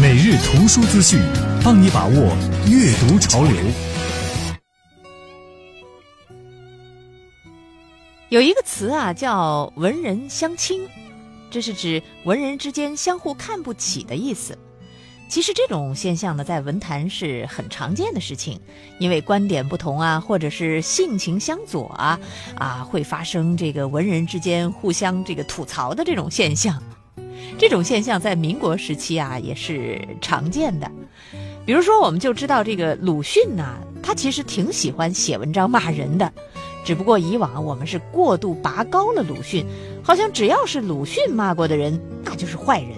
每日图书资讯，帮你把握阅读潮流。有一个词啊，叫“文人相轻”，这是指文人之间相互看不起的意思。其实这种现象呢，在文坛是很常见的事情，因为观点不同啊，或者是性情相左啊，啊，会发生这个文人之间互相这个吐槽的这种现象。这种现象在民国时期啊也是常见的，比如说我们就知道这个鲁迅呐，他其实挺喜欢写文章骂人的，只不过以往我们是过度拔高了鲁迅，好像只要是鲁迅骂过的人，那就是坏人。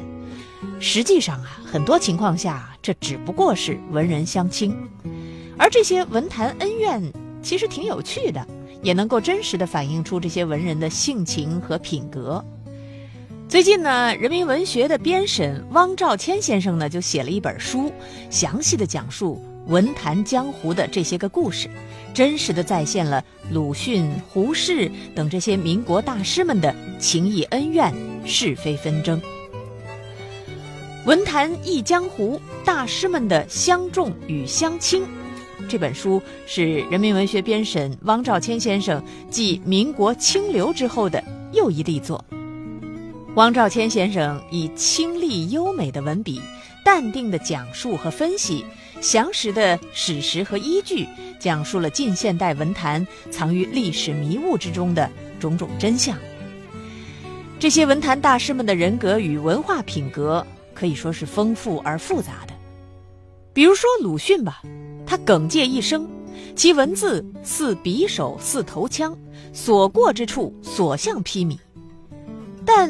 实际上啊，很多情况下这只不过是文人相轻，而这些文坛恩怨其实挺有趣的，也能够真实的反映出这些文人的性情和品格。最近呢，人民文学的编审汪兆谦先生呢就写了一本书，详细的讲述文坛江湖的这些个故事，真实的再现了鲁迅、胡适等这些民国大师们的情谊恩怨、是非纷争。文坛忆江湖，大师们的相重与相轻，这本书是人民文学编审汪兆谦先生继民国清流之后的又一力作。汪兆谦先生以清丽优美的文笔，淡定的讲述和分析，详实的史实和依据，讲述了近现代文坛藏于历史迷雾之中的种种真相。这些文坛大师们的人格与文化品格可以说是丰富而复杂的。比如说鲁迅吧，他耿介一生，其文字似匕首似头枪，所过之处所向披靡，但。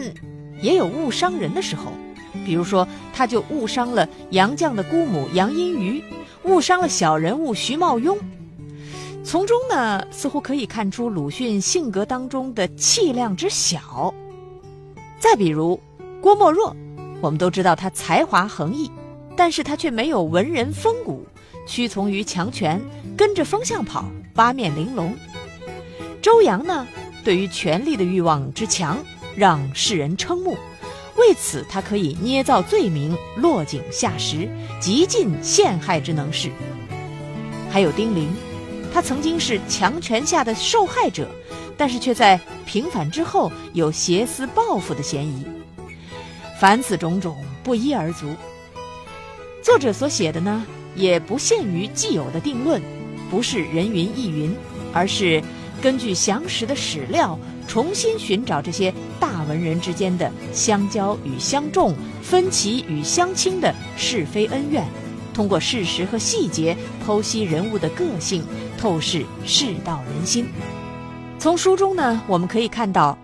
也有误伤人的时候，比如说，他就误伤了杨绛的姑母杨荫瑜，误伤了小人物徐茂庸。从中呢，似乎可以看出鲁迅性格当中的气量之小。再比如郭沫若，我们都知道他才华横溢，但是他却没有文人风骨，屈从于强权，跟着风向跑，八面玲珑。周扬呢，对于权力的欲望之强。让世人瞠目，为此他可以捏造罪名，落井下石，极尽陷害之能事。还有丁玲，他曾经是强权下的受害者，但是却在平反之后有挟私报复的嫌疑。凡此种种，不一而足。作者所写的呢，也不限于既有的定论，不是人云亦云，而是根据详实的史料。重新寻找这些大文人之间的相交与相重、分歧与相轻的是非恩怨，通过事实和细节剖析人物的个性，透视世道人心。从书中呢，我们可以看到，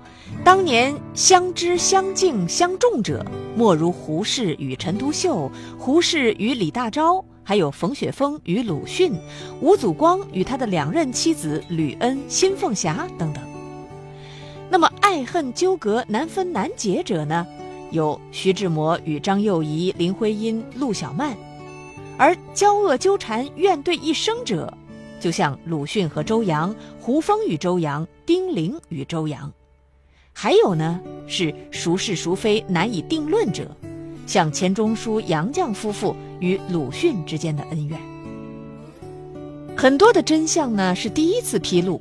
当年相知相敬相重者，莫如胡适与陈独秀，胡适与李大钊，还有冯雪峰与鲁迅，吴祖光与他的两任妻子吕恩、辛凤霞等等。那么爱恨纠葛难分难解者呢？有徐志摩与张幼仪、林徽因、陆小曼；而交恶纠缠怨对一生者，就像鲁迅和周扬、胡风与周扬、丁玲与周扬；还有呢，是孰是孰非难以定论者，像钱钟书、杨绛夫妇与鲁迅之间的恩怨。很多的真相呢，是第一次披露。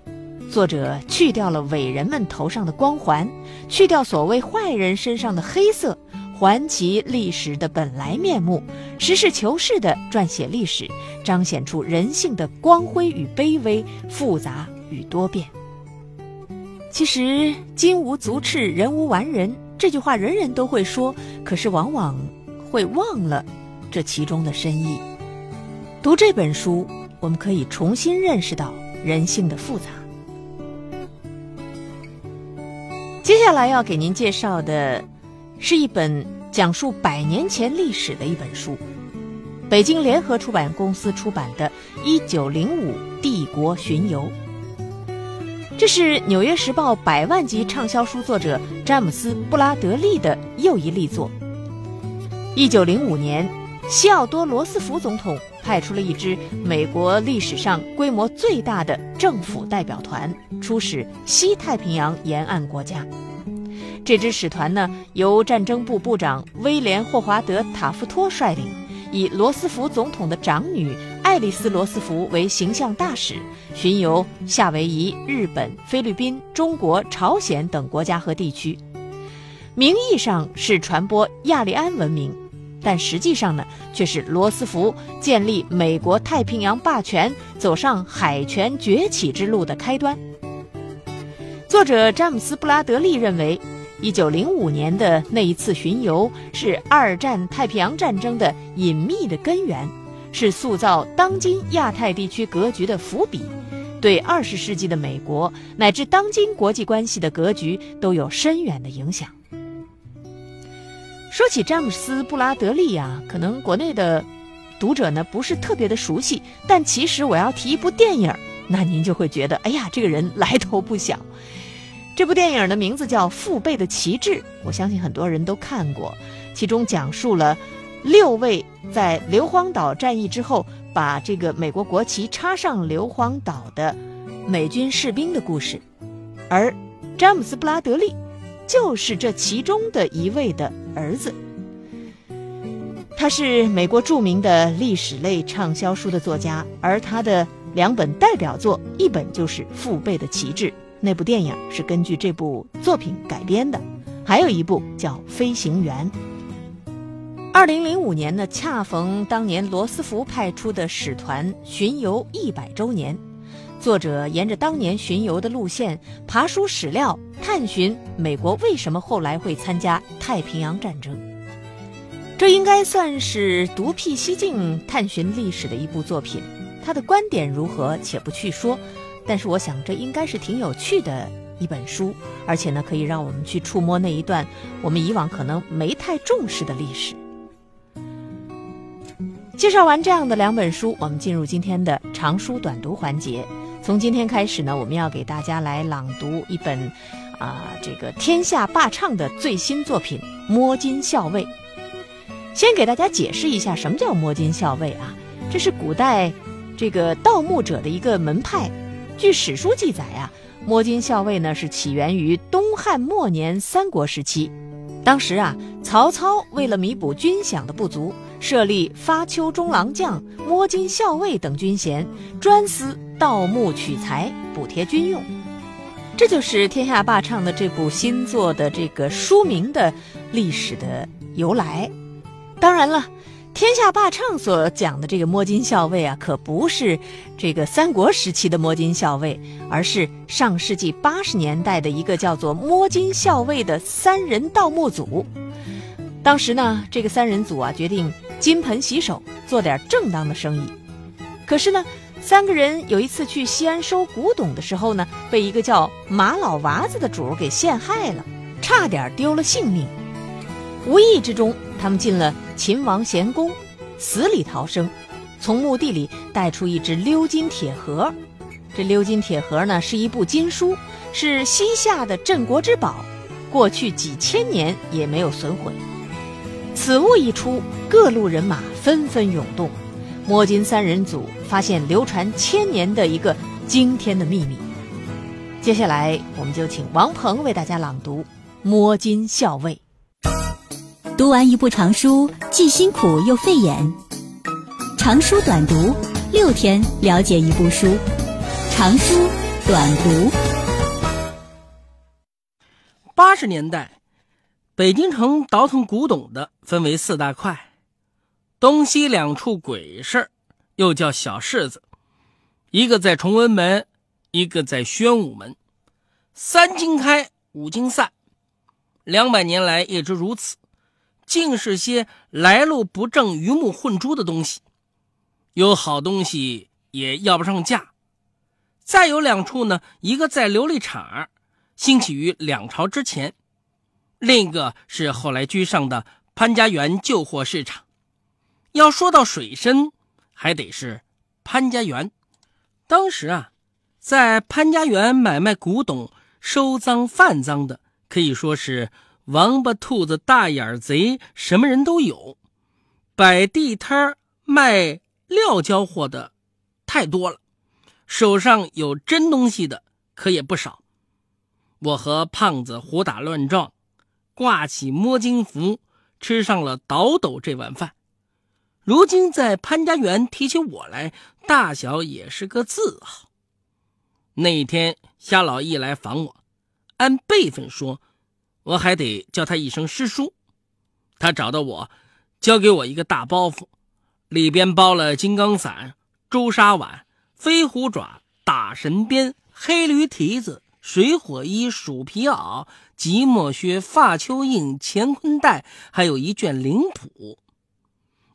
作者去掉了伟人们头上的光环，去掉所谓坏人身上的黑色，还其历史的本来面目，实事求是地撰写历史，彰显出人性的光辉与卑微、复杂与多变。其实“金无足赤，人无完人”这句话人人都会说，可是往往会忘了这其中的深意。读这本书，我们可以重新认识到人性的复杂。接下来要给您介绍的，是一本讲述百年前历史的一本书，北京联合出版公司出版的《一九零五帝国巡游》。这是《纽约时报》百万级畅销书作者詹姆斯·布拉德利的又一力作。一九零五年，西奥多·罗斯福总统派出了一支美国历史上规模最大的政府代表团，出使西太平洋沿岸国家。这支使团呢，由战争部部长威廉·霍华德·塔夫托率领，以罗斯福总统的长女爱丽丝·罗斯福为形象大使，巡游夏威夷、日本、菲律宾、中国、朝鲜等国家和地区。名义上是传播亚利安文明，但实际上呢，却是罗斯福建立美国太平洋霸权、走上海权崛起之路的开端。作者詹姆斯·布拉德利认为，1905年的那一次巡游是二战太平洋战争的隐秘的根源，是塑造当今亚太地区格局的伏笔，对20世纪的美国乃至当今国际关系的格局都有深远的影响。说起詹姆斯·布拉德利啊，可能国内的读者呢不是特别的熟悉，但其实我要提一部电影，那您就会觉得，哎呀，这个人来头不小。这部电影的名字叫《父辈的旗帜》，我相信很多人都看过。其中讲述了六位在硫磺岛战役之后把这个美国国旗插上硫磺岛的美军士兵的故事，而詹姆斯·布拉德利就是这其中的一位的儿子。他是美国著名的历史类畅销书的作家，而他的两本代表作，一本就是《父辈的旗帜》。那部电影是根据这部作品改编的，还有一部叫《飞行员》。二零零五年呢，恰逢当年罗斯福派出的使团巡游一百周年，作者沿着当年巡游的路线，爬书史料，探寻美国为什么后来会参加太平洋战争。这应该算是独辟蹊径、探寻历史的一部作品。他的观点如何，且不去说。但是我想，这应该是挺有趣的一本书，而且呢，可以让我们去触摸那一段我们以往可能没太重视的历史。介绍完这样的两本书，我们进入今天的长书短读环节。从今天开始呢，我们要给大家来朗读一本啊，这个天下霸唱的最新作品《摸金校尉》。先给大家解释一下什么叫摸金校尉啊？这是古代这个盗墓者的一个门派。据史书记载啊，摸金校尉呢是起源于东汉末年三国时期。当时啊，曹操为了弥补军饷的不足，设立发丘中郎将、摸金校尉等军衔，专司盗墓取财，补贴军用。这就是天下霸唱的这部新作的这个书名的历史的由来。当然了。天下霸唱所讲的这个摸金校尉啊，可不是这个三国时期的摸金校尉，而是上世纪八十年代的一个叫做摸金校尉的三人盗墓组。当时呢，这个三人组啊决定金盆洗手，做点正当的生意。可是呢，三个人有一次去西安收古董的时候呢，被一个叫马老娃子的主给陷害了，差点丢了性命。无意之中，他们进了秦王咸宫，死里逃生，从墓地里带出一只鎏金铁盒。这鎏金铁盒呢，是一部经书，是西夏的镇国之宝，过去几千年也没有损毁。此物一出，各路人马纷纷涌动。摸金三人组发现流传千年的一个惊天的秘密。接下来，我们就请王鹏为大家朗读《摸金校尉》。读完一部长书，既辛苦又费眼。长书短读，六天了解一部书。长书短读。八十年代，北京城倒腾古董的分为四大块，东西两处鬼市又叫小市子，一个在崇文门，一个在宣武门，三经开，五经散，两百年来一直如此。尽是些来路不正、鱼目混珠的东西，有好东西也要不上价。再有两处呢，一个在琉璃厂，兴起于两朝之前；另一个是后来居上的潘家园旧货市场。要说到水深，还得是潘家园。当时啊，在潘家园买卖古董、收赃贩赃的，可以说是。王八兔子大眼贼，什么人都有。摆地摊卖料交货的太多了，手上有真东西的可也不少。我和胖子胡打乱撞，挂起摸金符，吃上了倒斗这碗饭。如今在潘家园提起我来，大小也是个字号。那一天夏老义来访我，按辈分说，我还得叫他一声师叔。他找到我，交给我一个大包袱，里边包了金刚伞、朱砂碗、飞虎爪、打神鞭、黑驴蹄子。水火衣、鼠皮袄、即墨靴、发丘印、乾坤袋，还有一卷灵谱。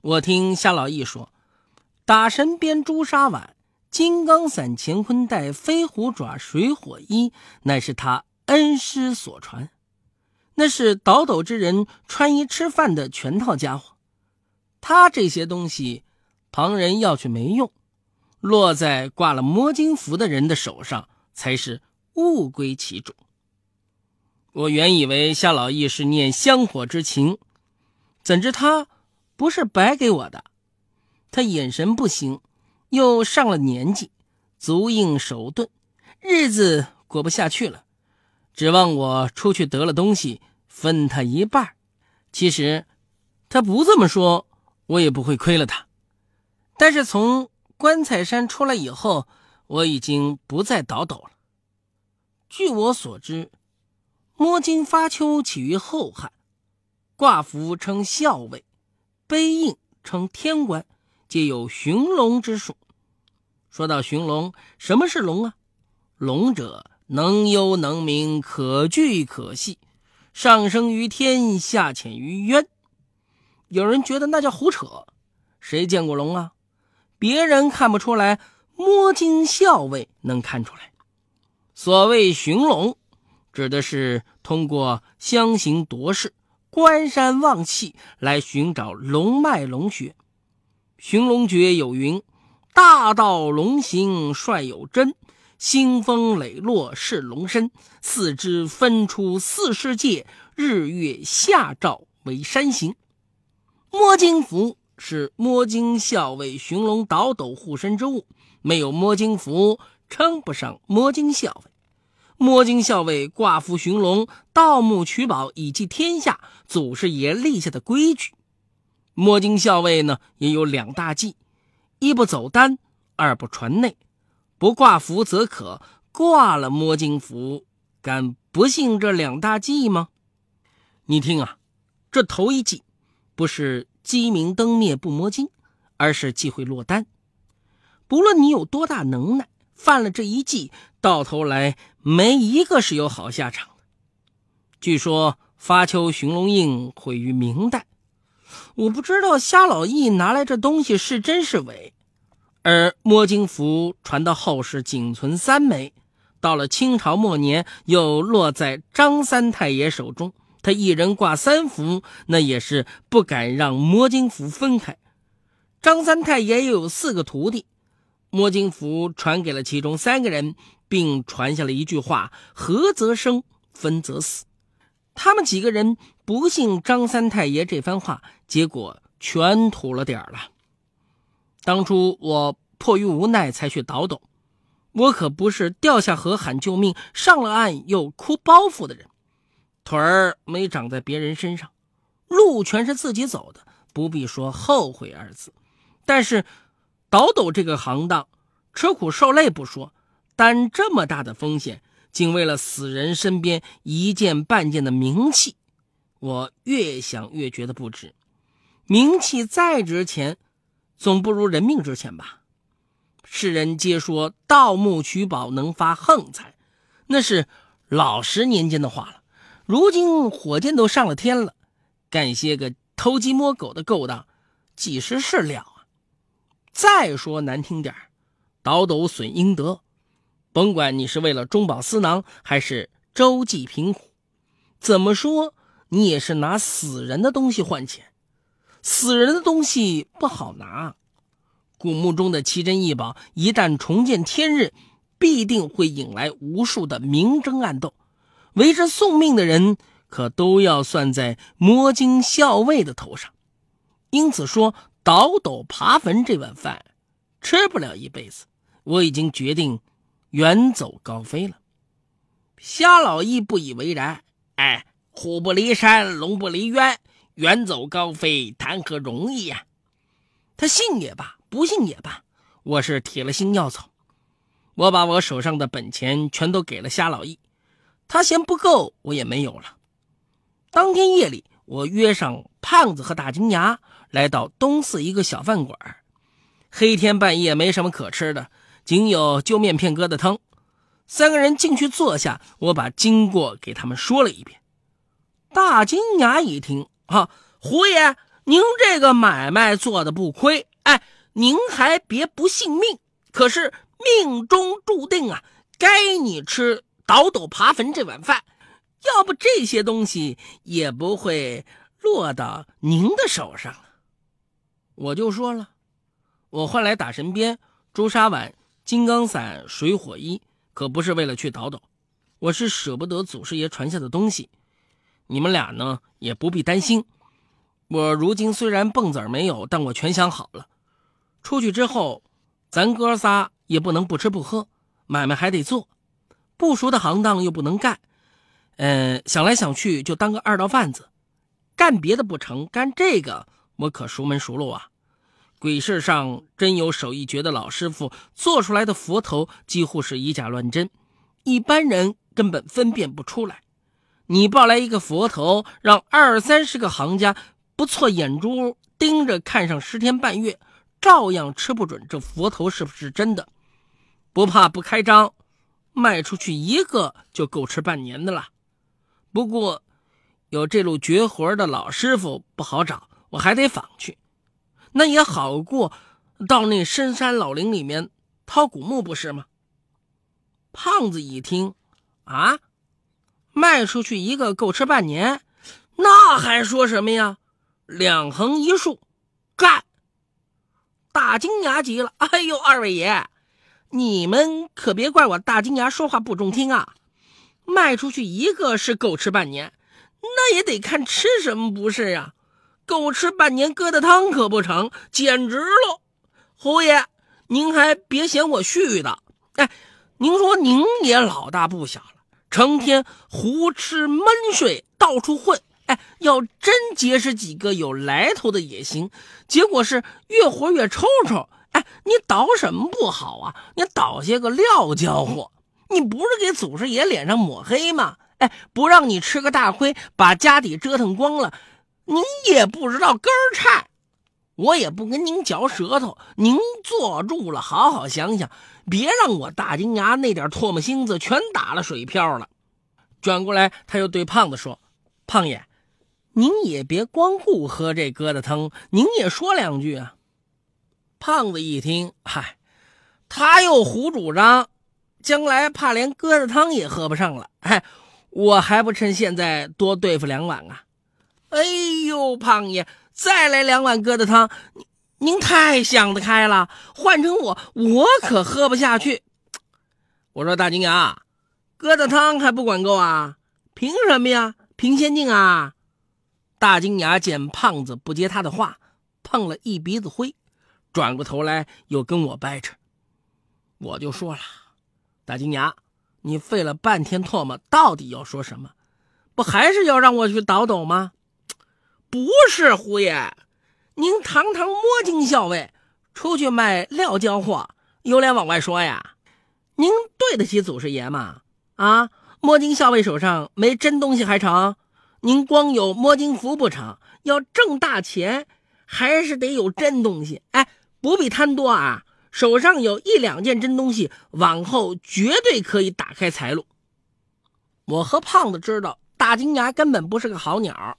我听夏老义说，打神鞭、朱砂碗、金刚伞、乾坤袋、飞虎爪、水火衣，乃是他恩师所传，那是倒斗之人穿衣吃饭的全套家伙。他这些东西，旁人要去没用，落在挂了摸金符的人的手上，才是。物归其主。我原以为夏老义是念香火之情，怎知他不是白给我的。他眼神不行，又上了年纪，足硬手钝，日子过不下去了，指望我出去得了东西分他一半。其实他不这么说，我也不会亏了他。但是从棺材山出来以后，我已经不再倒斗了。据我所知，摸金发丘起于后汉，挂符称校尉，碑印称天官，皆有寻龙之术。说到寻龙，什么是龙啊？龙者，能幽能明，可聚可细，上升于天，下潜于渊。有人觉得那叫胡扯，谁见过龙啊？别人看不出来，摸金校尉能看出来。所谓寻龙，指的是通过相形夺势、观山望气来寻找龙脉龙穴。寻龙诀有云：“大道龙行率有真，兴风磊落是龙身，四肢分出四世界，日月下照为山形。”摸金符是摸金校尉寻龙倒斗护身之物，没有摸金符。称不上摸金校尉，摸金校尉挂符寻龙、盗墓取宝以济天下，祖师爷立下的规矩。摸金校尉呢，也有两大忌：一不走单，二不传内。不挂符则可，挂了摸金符，敢不信这两大忌吗？你听啊，这头一忌，不是鸡鸣灯灭不摸金，而是忌讳落单。不论你有多大能耐。犯了这一计，到头来没一个是有好下场的。据说发丘寻龙印毁于明代，我不知道瞎老义拿来这东西是真是伪。而摸金符传到后世仅存三枚，到了清朝末年又落在张三太爷手中，他一人挂三符，那也是不敢让摸金符分开。张三太爷又有四个徒弟。摸金符传给了其中三个人，并传下了一句话：“合则生，分则死。”他们几个人不信张三太爷这番话，结果全吐了点儿了。当初我迫于无奈才去倒斗，我可不是掉下河喊救命，上了岸又哭包袱的人，腿儿没长在别人身上，路全是自己走的，不必说后悔二字。但是。倒斗这个行当，吃苦受累不说，担这么大的风险，仅为了死人身边一件半件的名气，我越想越觉得不值。名气再值钱，总不如人命值钱吧？世人皆说盗墓取宝能发横财，那是老十年间的话了。如今火箭都上了天了，干些个偷鸡摸狗的勾当，几时是了？再说难听点倒斗损阴德，甭管你是为了中饱私囊，还是周济贫苦，怎么说你也是拿死人的东西换钱，死人的东西不好拿。古墓中的奇珍异宝，一旦重见天日，必定会引来无数的明争暗斗，围着送命的人可都要算在摸金校尉的头上。因此说。倒斗爬坟这碗饭，吃不了一辈子。我已经决定远走高飞了。夏老义不以为然，哎，虎不离山，龙不离渊，远走高飞谈何容易呀？他信也罢，不信也罢，我是铁了心要走。我把我手上的本钱全都给了夏老易，他嫌不够，我也没有了。当天夜里，我约上胖子和大金牙来到东四一个小饭馆。黑天半夜没什么可吃的，仅有揪面片疙瘩汤。三个人进去坐下，我把经过给他们说了一遍。大金牙一听，啊，胡爷，您这个买卖做的不亏，哎，您还别不信命。可是命中注定啊，该你吃倒斗爬坟这碗饭，要不这些东西也不会落到您的手上我就说了，我换来打神鞭、朱砂碗、金刚伞、水火衣。可不是为了去倒斗，我是舍不得祖师爷传下的东西。你们俩呢也不必担心。我如今虽然蹦子儿没有，但我全想好了。出去之后，咱哥仨也不能不吃不喝，买卖还得做，不熟的行当又不能干。嗯，想来想去就当个二道贩子，干别的不成，干这个我可熟门熟路啊。鬼市上真有手艺绝的老师傅做出来的佛头，几乎是以假乱真，一般人根本分辨不出来。你抱来一个佛头，让二三十个行家不错眼珠盯着看上十天半月，照样吃不准这佛头是不是真的。不怕不开张，卖出去一个就够吃半年的了。不过，有这路绝活的老师傅不好找，我还得访去。那也好过，到那深山老林里面掏古墓不是吗？胖子一听，啊，卖出去一个够吃半年，那还说什么呀？两横一竖，干！大金牙急了，哎呦，二位爷，你们可别怪我大金牙说话不中听啊！卖出去一个是够吃半年，那也得看吃什么不是呀？够吃半年疙瘩汤可不成，简直了！侯爷，您还别嫌我絮叨。哎，您说您也老大不小了，成天胡吃闷睡，到处混。哎，要真结识几个有来头的也行，结果是越活越抽抽。哎，你倒什么不好啊？你倒些个料交货，你不是给祖师爷脸上抹黑吗？哎，不让你吃个大亏，把家底折腾光了。您也不知道根儿菜，我也不跟您嚼舌头。您坐住了，好好想想，别让我大金牙那点唾沫星子全打了水漂了。转过来，他又对胖子说：“胖爷，您也别光顾喝这疙瘩汤，您也说两句啊。”胖子一听，嗨，他又胡主张，将来怕连疙瘩汤也喝不上了。嗨，我还不趁现在多对付两碗啊！哎呦，胖爷，再来两碗疙瘩汤！您您太想得开了，换成我，我可喝不下去。我说大金牙，疙瘩汤还不管够啊？凭什么呀？凭先进啊！大金牙见胖子不接他的话，碰了一鼻子灰，转过头来又跟我掰扯。我就说了，大金牙，你费了半天唾沫，到底要说什么？不还是要让我去倒斗吗？不是胡爷，您堂堂摸金校尉，出去卖料交货，有脸往外说呀？您对得起祖师爷吗？啊，摸金校尉手上没真东西还成？您光有摸金符不成？要挣大钱，还是得有真东西。哎，不必贪多啊，手上有一两件真东西，往后绝对可以打开财路。我和胖子知道，大金牙根本不是个好鸟。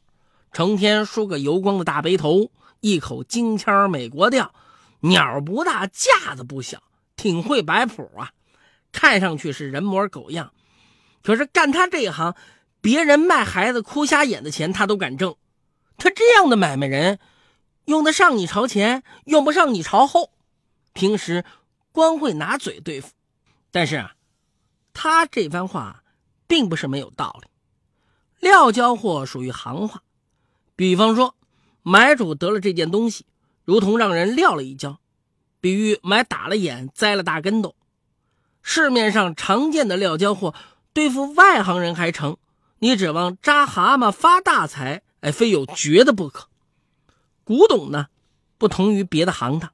成天梳个油光的大背头，一口京腔美国调，鸟不大架子不小，挺会摆谱啊！看上去是人模狗样，可是干他这一行，别人卖孩子哭瞎眼的钱他都敢挣。他这样的买卖人，用得上你朝前，用不上你朝后。平时光会拿嘴对付，但是啊，他这番话并不是没有道理。料交货属于行话。比方说，买主得了这件东西，如同让人撂了一跤，比喻买打了眼，栽了大跟斗。市面上常见的撂跤货，对付外行人还成，你指望扎蛤蟆发大财，哎，非有绝的不可。古董呢，不同于别的行当，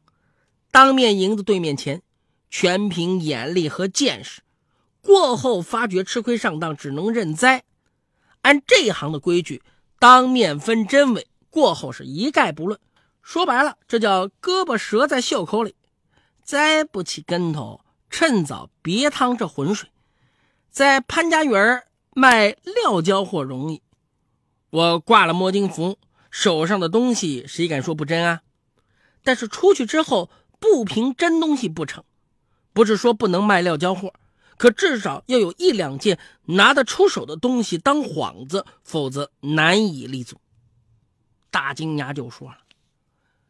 当面赢的对面钱，全凭眼力和见识。过后发觉吃亏上当，只能认栽。按这一行的规矩，当面分真伪，过后是一概不论。说白了，这叫胳膊折在袖口里，栽不起跟头，趁早别趟这浑水。在潘家园卖料交货容易，我挂了摸金符，手上的东西谁敢说不真啊？但是出去之后不凭真东西不成，不是说不能卖料交货。可至少要有一两件拿得出手的东西当幌子，否则难以立足。大金牙就说了：“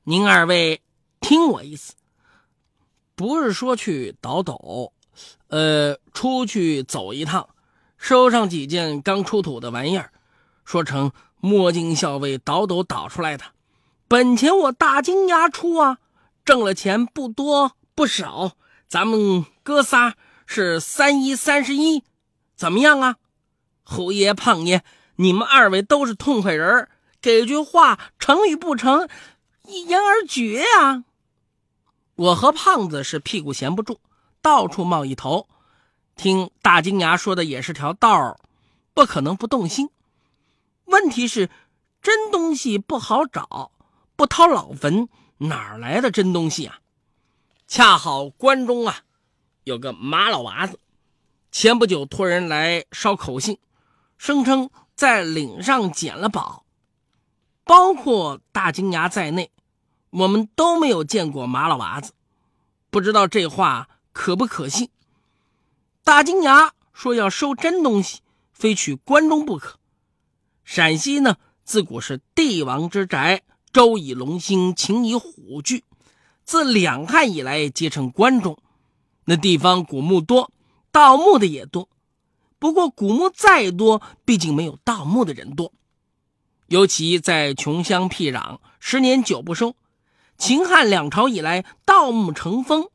您二位听我意思，不是说去倒斗，呃，出去走一趟，收上几件刚出土的玩意儿，说成摸金校尉倒斗倒出来的，本钱我大金牙出啊，挣了钱不多不少，咱们哥仨。”是三一三十一，怎么样啊？侯爷、胖爷，你们二位都是痛快人给句话成与不成，一言而决呀。我和胖子是屁股闲不住，到处冒一头。听大金牙说的也是条道儿，不可能不动心。问题是，真东西不好找，不掏老坟，哪来的真东西啊？恰好关中啊。有个马老娃子，前不久托人来捎口信，声称在岭上捡了宝，包括大金牙在内，我们都没有见过马老娃子，不知道这话可不可信。大金牙说要收真东西，非取关中不可。陕西呢，自古是帝王之宅，周以龙兴，秦以虎踞，自两汉以来皆称关中。那地方古墓多，盗墓的也多。不过古墓再多，毕竟没有盗墓的人多。尤其在穷乡僻壤，十年九不收。秦汉两朝以来，盗墓成风，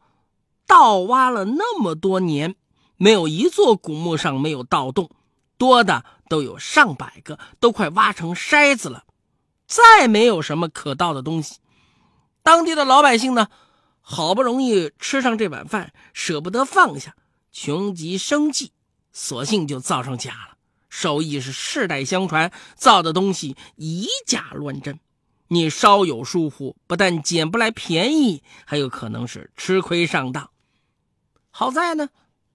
盗挖了那么多年，没有一座古墓上没有盗洞，多的都有上百个，都快挖成筛子了。再没有什么可盗的东西。当地的老百姓呢？好不容易吃上这碗饭，舍不得放下，穷极生计，索性就造上假了。手艺是世代相传，造的东西以假乱真。你稍有疏忽，不但捡不来便宜，还有可能是吃亏上当。好在呢，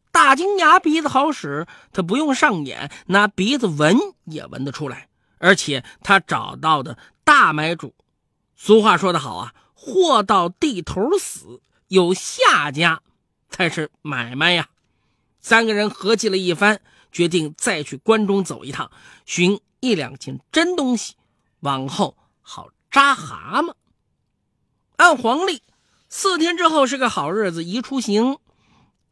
大金牙鼻子好使，他不用上眼，拿鼻子闻也闻得出来。而且他找到的大买主，俗话说得好啊。货到地头死，有下家才是买卖呀。三个人合计了一番，决定再去关中走一趟，寻一两件真东西，往后好扎蛤蟆。按黄历，四天之后是个好日子，宜出行。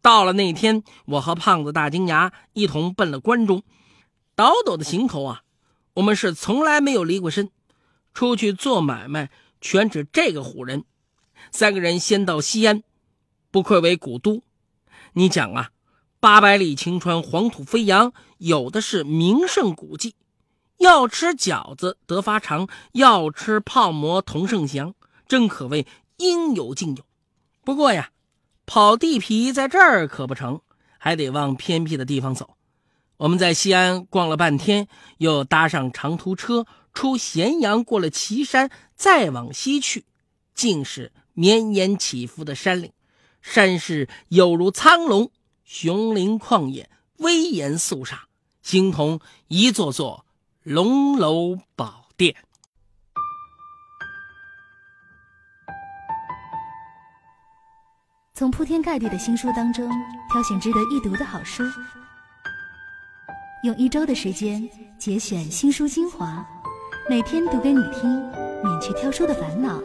到了那天，我和胖子大金牙一同奔了关中。倒斗的行头啊，我们是从来没有离过身，出去做买卖。全指这个虎人，三个人先到西安，不愧为古都。你讲啊，八百里晴川，黄土飞扬，有的是名胜古迹。要吃饺子得发长，要吃泡馍同盛祥，真可谓应有尽有。不过呀，跑地皮在这儿可不成，还得往偏僻的地方走。我们在西安逛了半天，又搭上长途车。出咸阳，过了岐山，再往西去，尽是绵延起伏的山岭，山势有如苍龙，雄林旷野，威严肃杀，形同一座座龙楼宝殿。从铺天盖地的新书当中挑选值得一读的好书，用一周的时间节选新书精华。每天读给你听，免去挑书的烦恼。